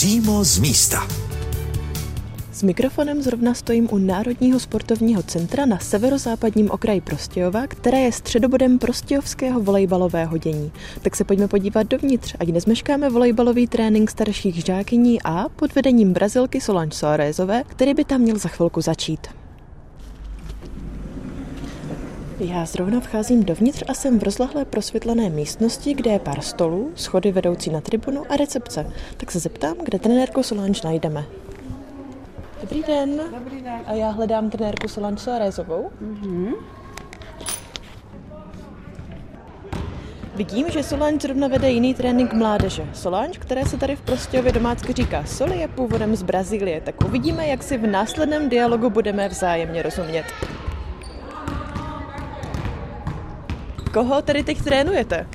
Přímo z místa. S mikrofonem zrovna stojím u Národního sportovního centra na severozápadním okraji Prostějova, které je středobodem prostějovského volejbalového dění. Tak se pojďme podívat dovnitř, ať nezmeškáme volejbalový trénink starších žákyní A pod vedením Brazilky Solange Soarezové, který by tam měl za chvilku začít. Já zrovna vcházím dovnitř a jsem v rozlehlé prosvětlené místnosti, kde je pár stolů, schody vedoucí na tribunu a recepce. Tak se zeptám, kde trenérku Solange najdeme. Dobrý den. Dobrý den. A já hledám trenérku Solange Soarezovou. Mhm. Vidím, že Solange zrovna vede jiný trénink mládeže. Solange, které se tady v Prostějově domácky říká Soli, je původem z Brazílie, tak uvidíme, jak si v následném dialogu budeme vzájemně rozumět. Koho tady teď trénujete?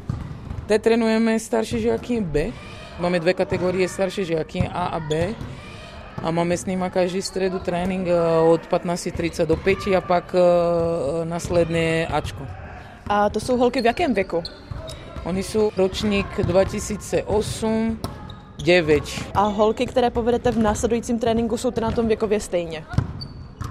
Teď trénujeme starší žáky B. Máme dvě kategorie starší žáky A a B. A máme s nimi každý středu trénink eh, od 15.30 do 5 a pak eh, následně Ačko. A to jsou holky v jakém věku? Oni jsou ročník 2008, 9. A holky, které povedete v následujícím tréninku, jsou na tom věkově stejně.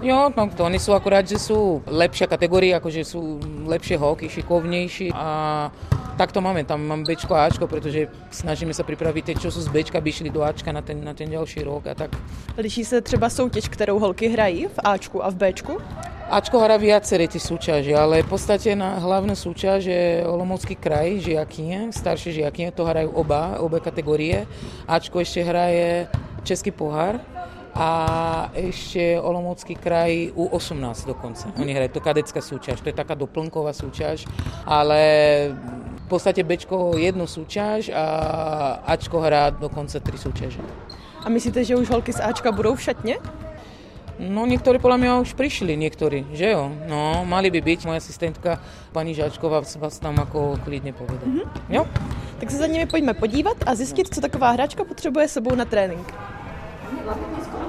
Jo, no to oni sú akurát, že sú lepšia kategória, akože sú lepšie holky, šikovnejší a tak to máme, tam mám Bčko a Ačko, pretože snažíme sa pripraviť tie, čo sú z Bčka, aby šli do Ačka na ten, na ten ďalší rok a tak. Liší se třeba soutěž, kterou holky hrají v Ačku a v Bčku? Ačko hra viaceré tie súťaže, ale v podstate na hlavnú súťaž je Olomoucký kraj, žiakyne, staršie žiakyne, to hrajú oba, obe kategórie. Ačko ešte hraje Český pohár, a ešte Olomoucký kraj U18 dokonca. Oni hrajú to kadecká súťaž, to je taká doplnková súťaž, ale v podstate Bčko jednu súťaž a Ačko hrá dokonca tri súťaže. A myslíte, že už holky z Ačka budou v šatně? No niektorí podľa mňa už prišli, niektorí, že jo? No, mali by byť. Moja asistentka pani Žáčková vás tam ako klidne povede. Mm-hmm. Jo? Tak se za nimi pojďme podívat a zjistit, co taková hráčka potřebuje sebou na trénink.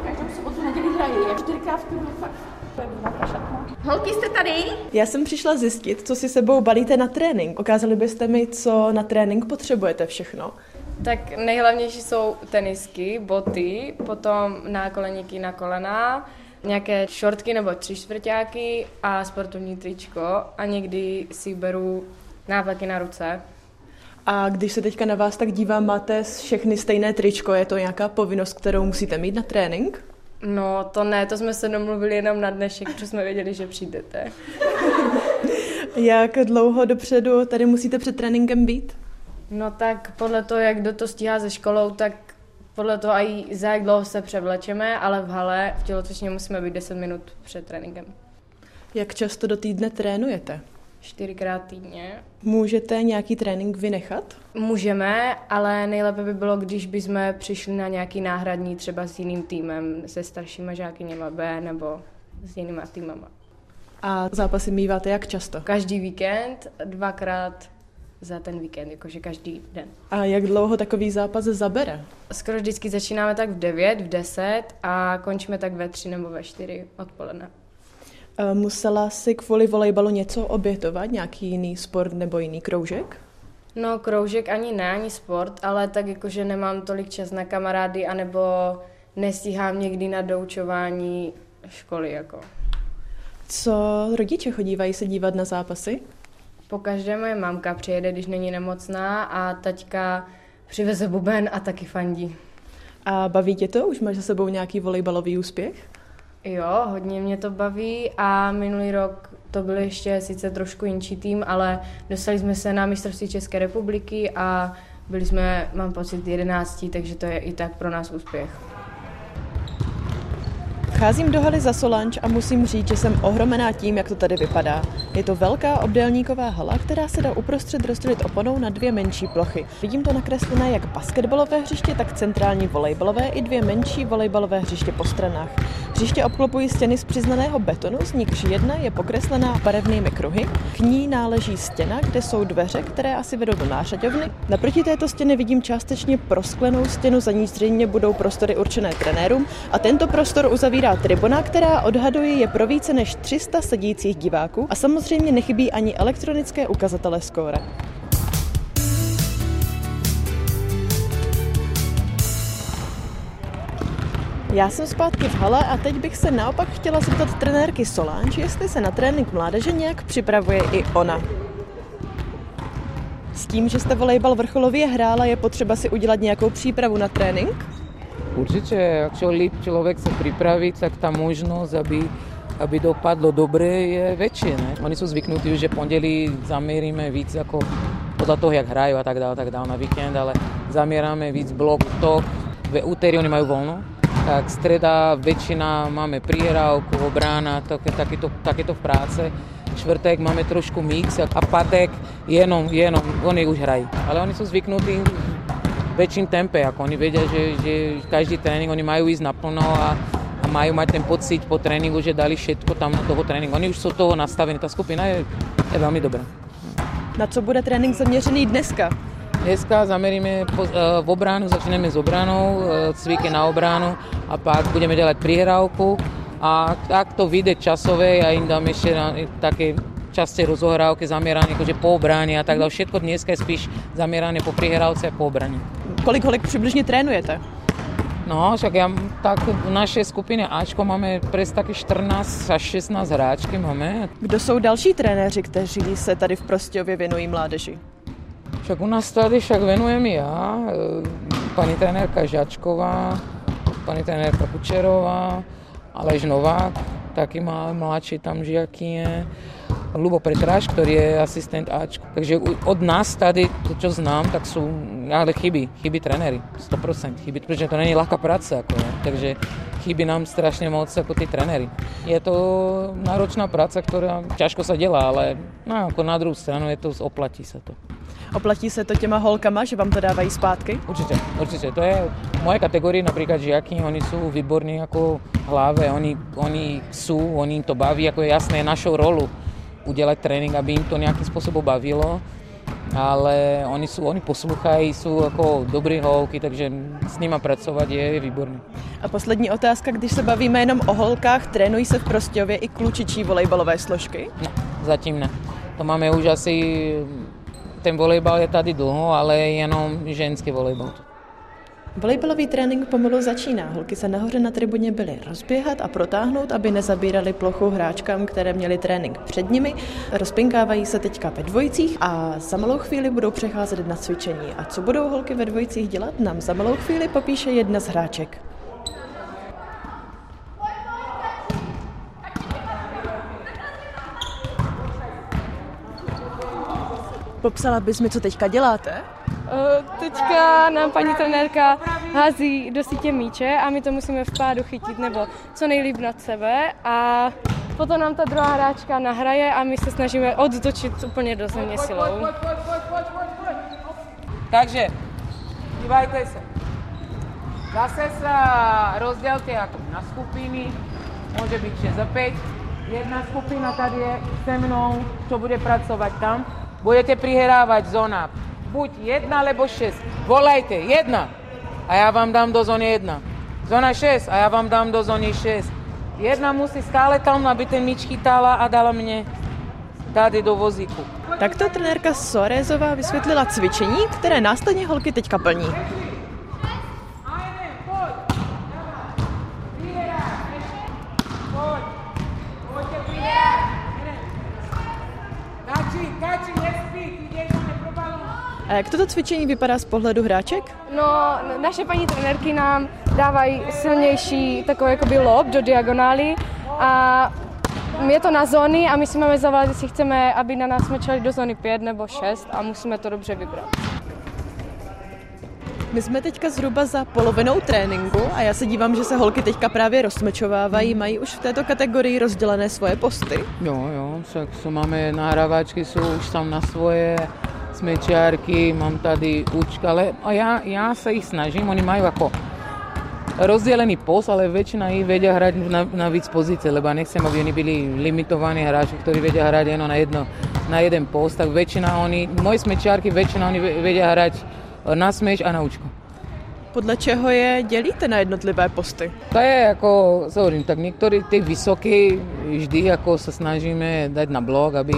Každou sobotu neděli čtyřikrát v týdnu fakt. Holky, jste tady? Já jsem přišla zjistit, co si sebou balíte na trénink. Ukázali byste mi, co na trénink potřebujete všechno. Tak nejhlavnější jsou tenisky, boty, potom nákoleníky na kolena, nějaké šortky nebo tři čtvrtáky a sportovní tričko a někdy si beru návleky na ruce. A když se teďka na vás tak dívám, máte všechny stejné tričko, je to nějaká povinnost, kterou musíte mít na trénink? No to ne, to jsme se domluvili jenom na dnešek, protože jsme věděli, že přijdete. Jak dlouho dopředu tady musíte před tréninkem být? No tak podle toho, jak kdo to stíhá ze školou, tak podle toho i za jak dlouho se převlečeme, ale v hale v tělocvičně musíme být 10 minut před tréninkem. Jak často do týdne trénujete? Čtyřikrát týdně. Můžete nějaký trénink vynechat? Můžeme, ale nejlépe by bylo, když bychom přišli na nějaký náhradní třeba s jiným týmem, se staršíma žákyněma B nebo s jinýma týmama. A zápasy míváte jak často? Každý víkend, dvakrát za ten víkend, jakože každý den. A jak dlouho takový zápas zabere? Skoro vždycky začínáme tak v 9, v 10 a končíme tak ve 3 nebo ve 4 odpoledne. Eh, Musela si kvůli volejbalu něco obětovat, nějaký jiný sport nebo jiný kroužek? No, kroužek ani ne, ani sport, ale tak jakože nemám tolik čas na kamarády, anebo nestíhám někdy na doučování školy, jako. Co rodiče chodívají se dívat na zápasy? Po každé moje mamka přijede, když není nemocná a taťka přiveze buben a taky fandí. A baví tě to? Už máš za sebou nějaký volejbalový úspěch? Jo, hodně mě to baví a minulý rok to byl ještě sice trošku jinčí tým, ale dostali jsme se na mistrovství České republiky a byli jsme, mám pocit, 11, takže to je i tak pro nás úspěch. Vcházím do haly za Solange a musím říct, že jsem ohromená tím, jak to tady vypadá. Je to velká obdélníková hala, která se dá uprostřed rozdělit oponou na dvě menší plochy. Vidím to nakreslené jak basketbalové hřiště, tak centrální volejbalové i dvě menší volejbalové hřiště po stranách. Hřiště obklopují stěny z přiznaného betonu, z nichž jedna je pokreslená barevnými kruhy. K ní náleží stěna, kde jsou dveře, které asi vedou do nářadovny. Naproti této stěny vidím částečně prosklenou stěnu, za ní zřejmě budou prostory určené trenérům a tento prostor uzavírá tribuna, která odhaduje je pro více než 300 sedících diváků a samozřejmě nechybí ani elektronické ukazatele skóre. Já jsem zpátky v hale a teď bych se naopak chtěla zeptat trenérky Solange, jestli se na trénink mládeže nějak připravuje i ona. S tím, že jste volejbal vrcholově hrála, je potřeba si udělat nějakou přípravu na trénink? Určite, čo líp človek sa pripraví, tak tá možnosť, aby, aby dopadlo dobre, je väčšie. Ne? Oni sú zvyknutí, že pondelí zamierime víc ako podľa toho, jak hrajú a tak dále, tak dále na víkend, ale zamierame víc blok, to, v úterý oni majú voľno, tak streda väčšina máme prihrávku, obrána, také, takéto, takéto v práce. Čtvrtek máme trošku mix a patek jenom, jenom, oni už hrají. Ale oni sú zvyknutí väčším tempe, ako oni vedia, že, že každý tréning oni majú ísť naplno a, a majú mať ten pocit po tréningu, že dali všetko tam do toho tréninku. Oni už sú toho nastavení, ta skupina je, je veľmi dobrá. Na co bude trénink zaměřený dneska? Dneska zameríme po, uh, v obránu, začneme s obranou, uh, cviky na obránu a pak budeme dělat prihrávku a tak to vyjde časové, ja im dám na, také časté rozohrávky zamerané akože po obrane a tak dále. Všetko dneska je spíš zamerané po prihrávce a po obrane. Kolik holek přibližně trénujete? No, však ja, tak v našej skupine Ačko máme pres také 14 až 16 hráčky máme. Kdo jsou další trenéři, kteří se tady v Prostějově věnují mládeži? Však u nás tady však venujem ja, pani trenérka Žačková, pani trenérka Kučerová, Aleš Novák, taký má mladší tam žiaky Lubo Pretráš, ktorý je asistent Ačku. Takže od nás tady, to čo znám, tak sú, ale chybí, chybí trenéry, 100% chybí, pretože to není ľahká práca, ako, ne? takže chybí nám strašne moc ako tí trenéry. Je to náročná práca, ktorá ťažko sa delá, ale no, ako na druhou stranu je to, oplatí sa to. Oplatí se to těma holkama, že vám to dávají zpátky? Určite, určite. To je v mojej kategórii napríklad žiaky, oni sú výborní ako hlave, oni, oni sú, oni to baví, ako je jasné, našou rolu udělat trénink, aby jim to nějakým způsobem bavilo ale oni, sú, oni posluchají, jsou jako dobrý holky, takže s nimi pracovat je, je výborný. A poslední otázka, když se bavíme jenom o holkách, trénují se v Prostějově i klučičí volejbalové složky? Ne, zatím ne. To máme už asi, ten volejbal je tady dlouho, ale jenom ženský volejbal. Volejbalový trénink pomalu začíná. Holky se nahoře na tribuně byly rozběhat a protáhnout, aby nezabírali plochu hráčkám, které měli trénink před nimi. Rozpinkávají se teďka ve dvojicích a za malou chvíli budou přecházet na cvičení. A co budou holky ve dvojicích dělat, nám za malou chvíli popíše jedna z hráček. Popsala bys mi, co teďka děláte? Eh, teďka nám paní trenérka hází do sítě míče a my to musíme v pádu chytit nebo co nejlíp nad sebe a potom nám ta druhá hráčka nahraje a my se snažíme odtočit úplně do země silou. Takže, dívajte se. Zase se rozdělte jako na skupiny, může být 6 za 5. Jedna skupina tady je se mnou, co bude pracovat tam. Budete prihrávať zóna buď jedna alebo 6. Volajte, jedna. A ja vám dám do zóny 1. Zóna 6 a ja vám dám do zóny 6. Jedna musí stále tam, aby ten míč chytala a dala mne tady do vozíku. Takto trenérka Sorezová vysvětlila cvičení, které následně holky teďka plní. A jak toto cvičení vypadá z pohledu hráček? No, naše paní trenérky nám dávají silnější takový jakoby lob do diagonály a je to na zóny a my si máme zavolat, jestli chceme, aby na nás smečali do zóny 5 nebo 6 a musíme to dobře vybrat. My jsme teďka zhruba za polovinou tréninku a já se dívám, že se holky teďka právě rozsmečovávají. Mají už v této kategorii rozdělené svoje posty? Jo, jo, však jsou, máme nahrávačky, jsou už tam na svoje smečiarky, mám tady učka, ale a ja, ja sa ich snažím, oni majú ako rozdelený post, ale väčšina ich vedia hrať na, na víc pozície, lebo nechcem, aby oni byli limitovaní hráči, ktorí vedia hrať jenom na, jedno, na jeden post, tak väčšina oni, moje smečiarky, väčšina oni vedia hrať na smeč a na učko. Podle čeho je dělíte na jednotlivé posty? To je jako, hovorím, tak niektorí tie vysoké vždy ako sa snažíme dať na blok, aby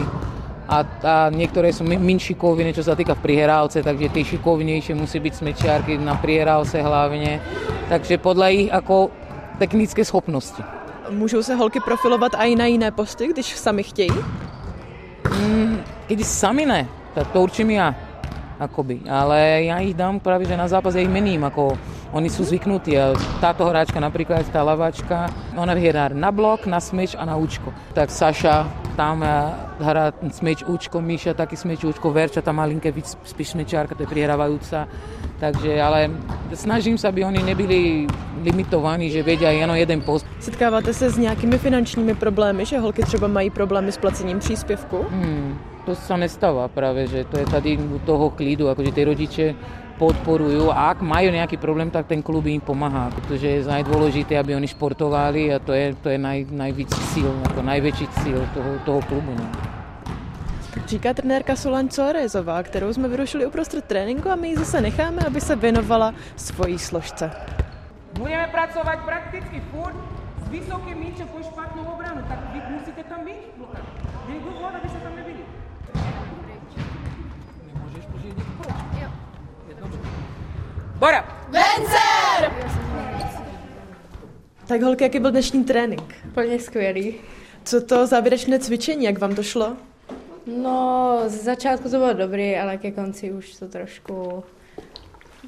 a, a niektoré sú min šikovné, čo sa týka v prihrávce, takže tie šikovnejšie musí byť smečiarky na prihrávce hlavne. Takže podľa ich ako technické schopnosti. Můžou se holky profilovat i na jiné posty, když sami chtějí? Mm, když sami ne, tak to určím já. Akoby. Ale ja ich dám práve, že na zápas ja ich mením, ako oni sú zvyknutí. A táto hráčka napríklad, tá lavačka, ona hrať na blok, na smeč a na účko. Tak Saša tam hrá smeč účko, Míša taký smeč účko, Verča tá malinké víc spíš smečárka, to je prihrávajúca. Takže, ale snažím sa, aby oni nebyli limitovaní, že vedia jenom jeden post. Setkáváte se s nějakými finančními problémy, že holky třeba mají problémy s placením příspěvku? Hmm, to sa nestáva práve, že to je tady u toho klidu, akože tí rodiče podporujú a ak majú nejaký problém, tak ten klub im pomáha, pretože je najdôležité, aby oni športovali a to je, to je naj, najvíc síl, ako najväčší cíl toho, toho klubu. No. Říká trenérka Solan Coarezová, kterou jsme vyrušili uprostřed tréninku a my ji zase necháme, aby se věnovala svojí složce. Budeme pracovat prakticky furt s vysokým míčem po špatnou obranu, tak vy musíte tam být v blokách. Je důvod, aby se tam nebyli. Nemůžeš, protože jde proč. Bora! Vencer! Tak holky, jaký byl dnešní trénink? Plně skvělý. Co to závěrečné cvičení, jak vám to šlo? No, z začátku to bylo dobrý, ale ke konci už to trošku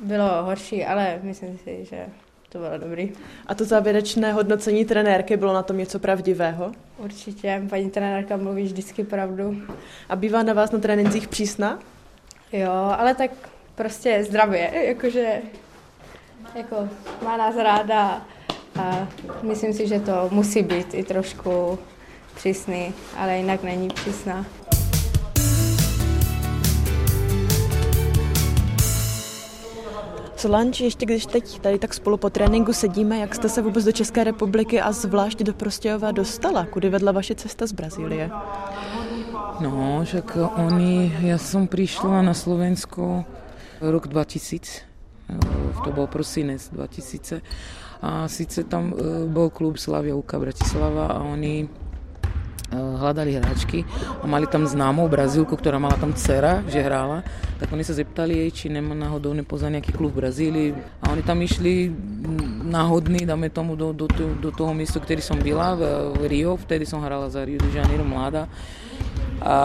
bylo horší, ale myslím si, že to bylo dobrý. A to závěrečné hodnocení trenérky bylo na tom něco pravdivého? Určitě, paní trenérka mluví vždycky pravdu. A bývá na vás na trénincích přísná? Jo, ale tak prostě zdravě, jakože jako má nás ráda a myslím si, že to musí být i trošku přísný, ale jinak není přísná. Solanč, ještě když teď tady tak spolu po tréninku sedíme, jak jste se vůbec do České republiky a zvlášť do Prostějova dostala? Kudy vedla vaše cesta z Brazílie? No, však oni, ja som prišla na Slovensko rok 2000, to bol prosinec 2000 a síce tam e, bol klub Slavia Uka Bratislava a oni hľadali hráčky a mali tam známou Brazílku, ktorá mala tam dcera, že hrála, tak oni sa zeptali jej, či nemá náhodou nepozná nejaký klub v Brazílii. A oni tam išli náhodný, dáme tomu, do, do, do toho miestu, ktorý som byla, v, v Rio, vtedy som hrala za Rio de Janeiro mladá a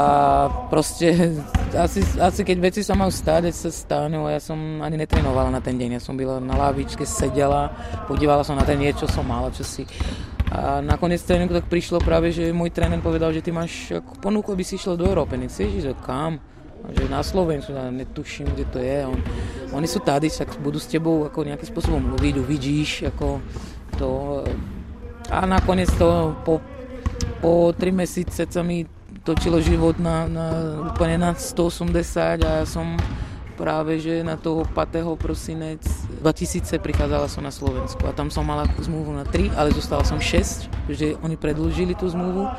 proste asi, asi keď veci sa majú stať, sa stanú a ja som ani netrenovala na ten deň, ja som byla na lavičke, sedela, podívala som na ten niečo som mala, čo si a nakoniec tréninku tak prišlo práve, že môj tréner povedal, že ty máš ako ponuku, aby si išla do Európy. Nechceš ísť? Kam? Že na Slovensku, ja netuším, kde to je. On, oni sú tady, tak budú s tebou ako nejakým spôsobom mluviť, uvidíš, ako to. A nakoniec to po, po tri mesiace sa mi točilo život na, na, úplne na 180 a ja som práve že na toho 5. prosinec 2000 prichádzala som na Slovensku a tam som mala zmluvu na 3, ale zostala som 6, že oni predlžili tú zmluvu.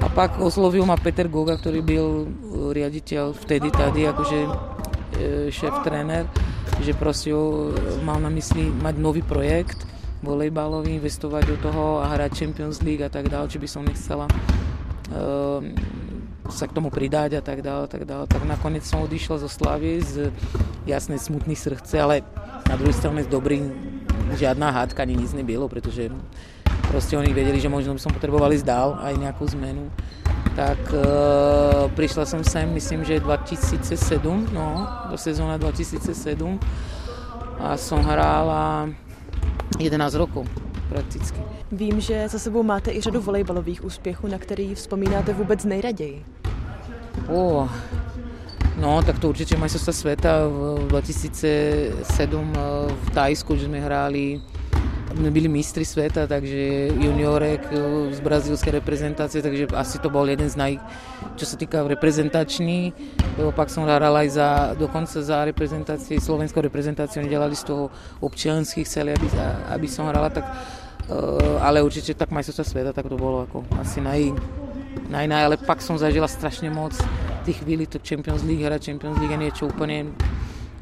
A pak oslovil ma Peter Goga, ktorý byl e, riaditeľ vtedy tady, akože e, šéf tréner, že proste mal na mysli mať nový projekt volejbalový, investovať do toho a hrať Champions League a tak dále, či by som nechcela sa k tomu pridať a tak dále, tak dále. Tak nakoniec som odišla zo Slavy z jasné smutný srdce, ale na druhej strane dobrý, žiadna hádka ani nic nebylo, pretože proste oni vedeli, že možno by som potreboval ísť dál, aj nejakú zmenu. Tak e, prišla som sem, myslím, že 2007, no, do sezóna 2007 a som hrála 11 rokov prakticky. Vím, že za sebou máte i řadu volejbalových úspěchů, na který vzpomínáte vůbec nejraději. Oh, no, tak to určite majstrovstvá sveta v 2007 v Tajsku, že sme hráli my byli mistri sveta, takže juniorek z brazílskej reprezentácie, takže asi to bol jeden z naj, čo sa týka reprezentačný. Pak som hral aj za, dokonca za reprezentácie, slovenskou reprezentáciu, oni delali z toho občianských, chceli, aby, aby som hrala, tak Eh, ale určite tak majstrovstvá sveta, tak to bolo ako asi naj, naj, naj, ale pak som zažila strašne moc tých chvíli, to Champions League, hra Champions League je niečo úplne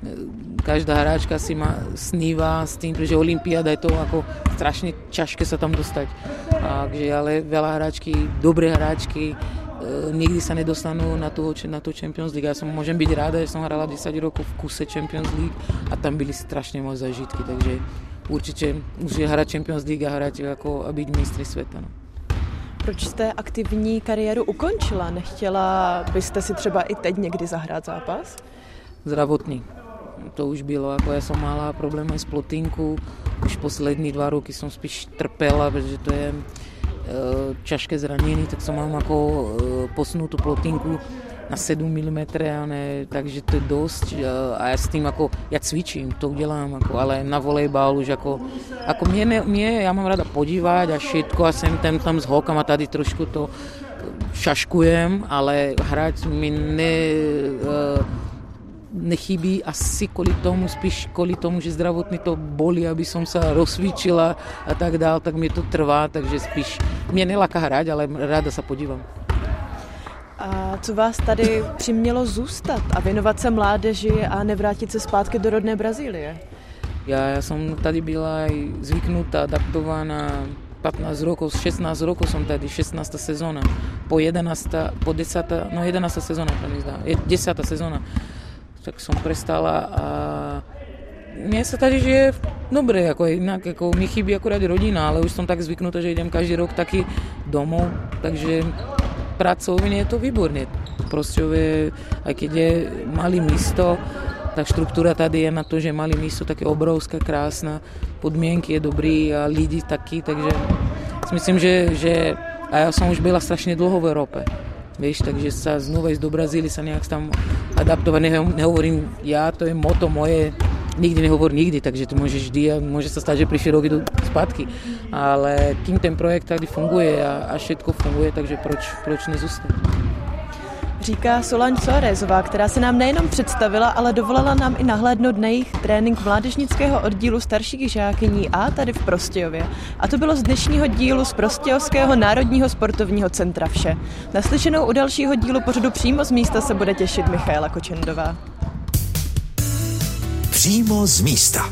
eh, každá hráčka si ma sníva s tým, že Olympiáda je to ako strašne ťažké sa tam dostať. Takže ale veľa hráčky, dobré hráčky, e, nikdy sa nedostanú na tú, na tú Champions League. Ja som môžem byť ráda, že som hrala 10 rokov v kuse Champions League a tam byli strašne moc zažitky, takže určitě už je hrát Champions League a hrát jako a být mistry světa. No. Proč jste aktivní kariéru ukončila? Nechtěla byste si třeba i teď někdy zahrát zápas? Zdravotní. To už bylo, jako já jsem mala problémy s plotínkou, už poslední dva roky jsem spíš trpela, protože to je e, zranění, tak jsem mám jako e, posunutou plotínku na 7 mm, ne, takže to je dost a já s tím jako, já cvičím, to udělám, jako, ale na volejbal už jako, jako mě, ne, mě, já mám ráda podívat a všetko a jsem tam, tam s holkama tady trošku to šaškujem, ale hrát mi ne, uh, nechybí asi kvůli tomu, spíš kvůli tomu, že zdravotně to bolí, aby som se rozsvíčila a tak dál, tak mi to trvá, takže spíš mě nelaká hrát, ale ráda se podívám. A co vás tady přimělo zůstat a věnovat se mládeži a nevrátit se zpátky do rodné Brazílie? Já, já jsem tady byla zvyknutá, adaptovaná 15 rokov, 16 rokov som tady, 16. sezóna. Po 11, po 10, no 11 sezóna, to mi zdá, 10 sezóna. Tak som prestala a mně se tady žije dobře, jako jinak, jako mi chybí akorát rodina, ale už jsem tak zvyknutá, že jdem každý rok taky domů, takže pracovne je to výborné. Prosťové, aj keď je malé místo, tak štruktúra tady je na to, že malé místo také obrovské, krásna, podmienky je dobrý a lidi taky, takže si myslím, že, že a já jsem už byla strašně dlouho v Európe. Víš, takže sa znovu do Brazílie, sa nejak tam adaptovať, nehovorím ja, to je moto moje, nikdy nehovor nikdy, takže to můžeš vždy a může se stát, že příští rok jdu zpátky. Ale kým ten projekt tady funguje a, a všetko funguje, takže proč, proč nezůstat? Říká Solange Soarezová, která se nám nejenom představila, ale dovolila nám i nahlédnout na jejich trénink mládežnického oddílu starších žákyní A tady v Prostějově. A to bylo z dnešního dílu z Prostějovského národního sportovního centra vše. Naslyšenou u dalšího dílu pořadu přímo z místa se bude těšit Michaela Kočendová přímo z místa.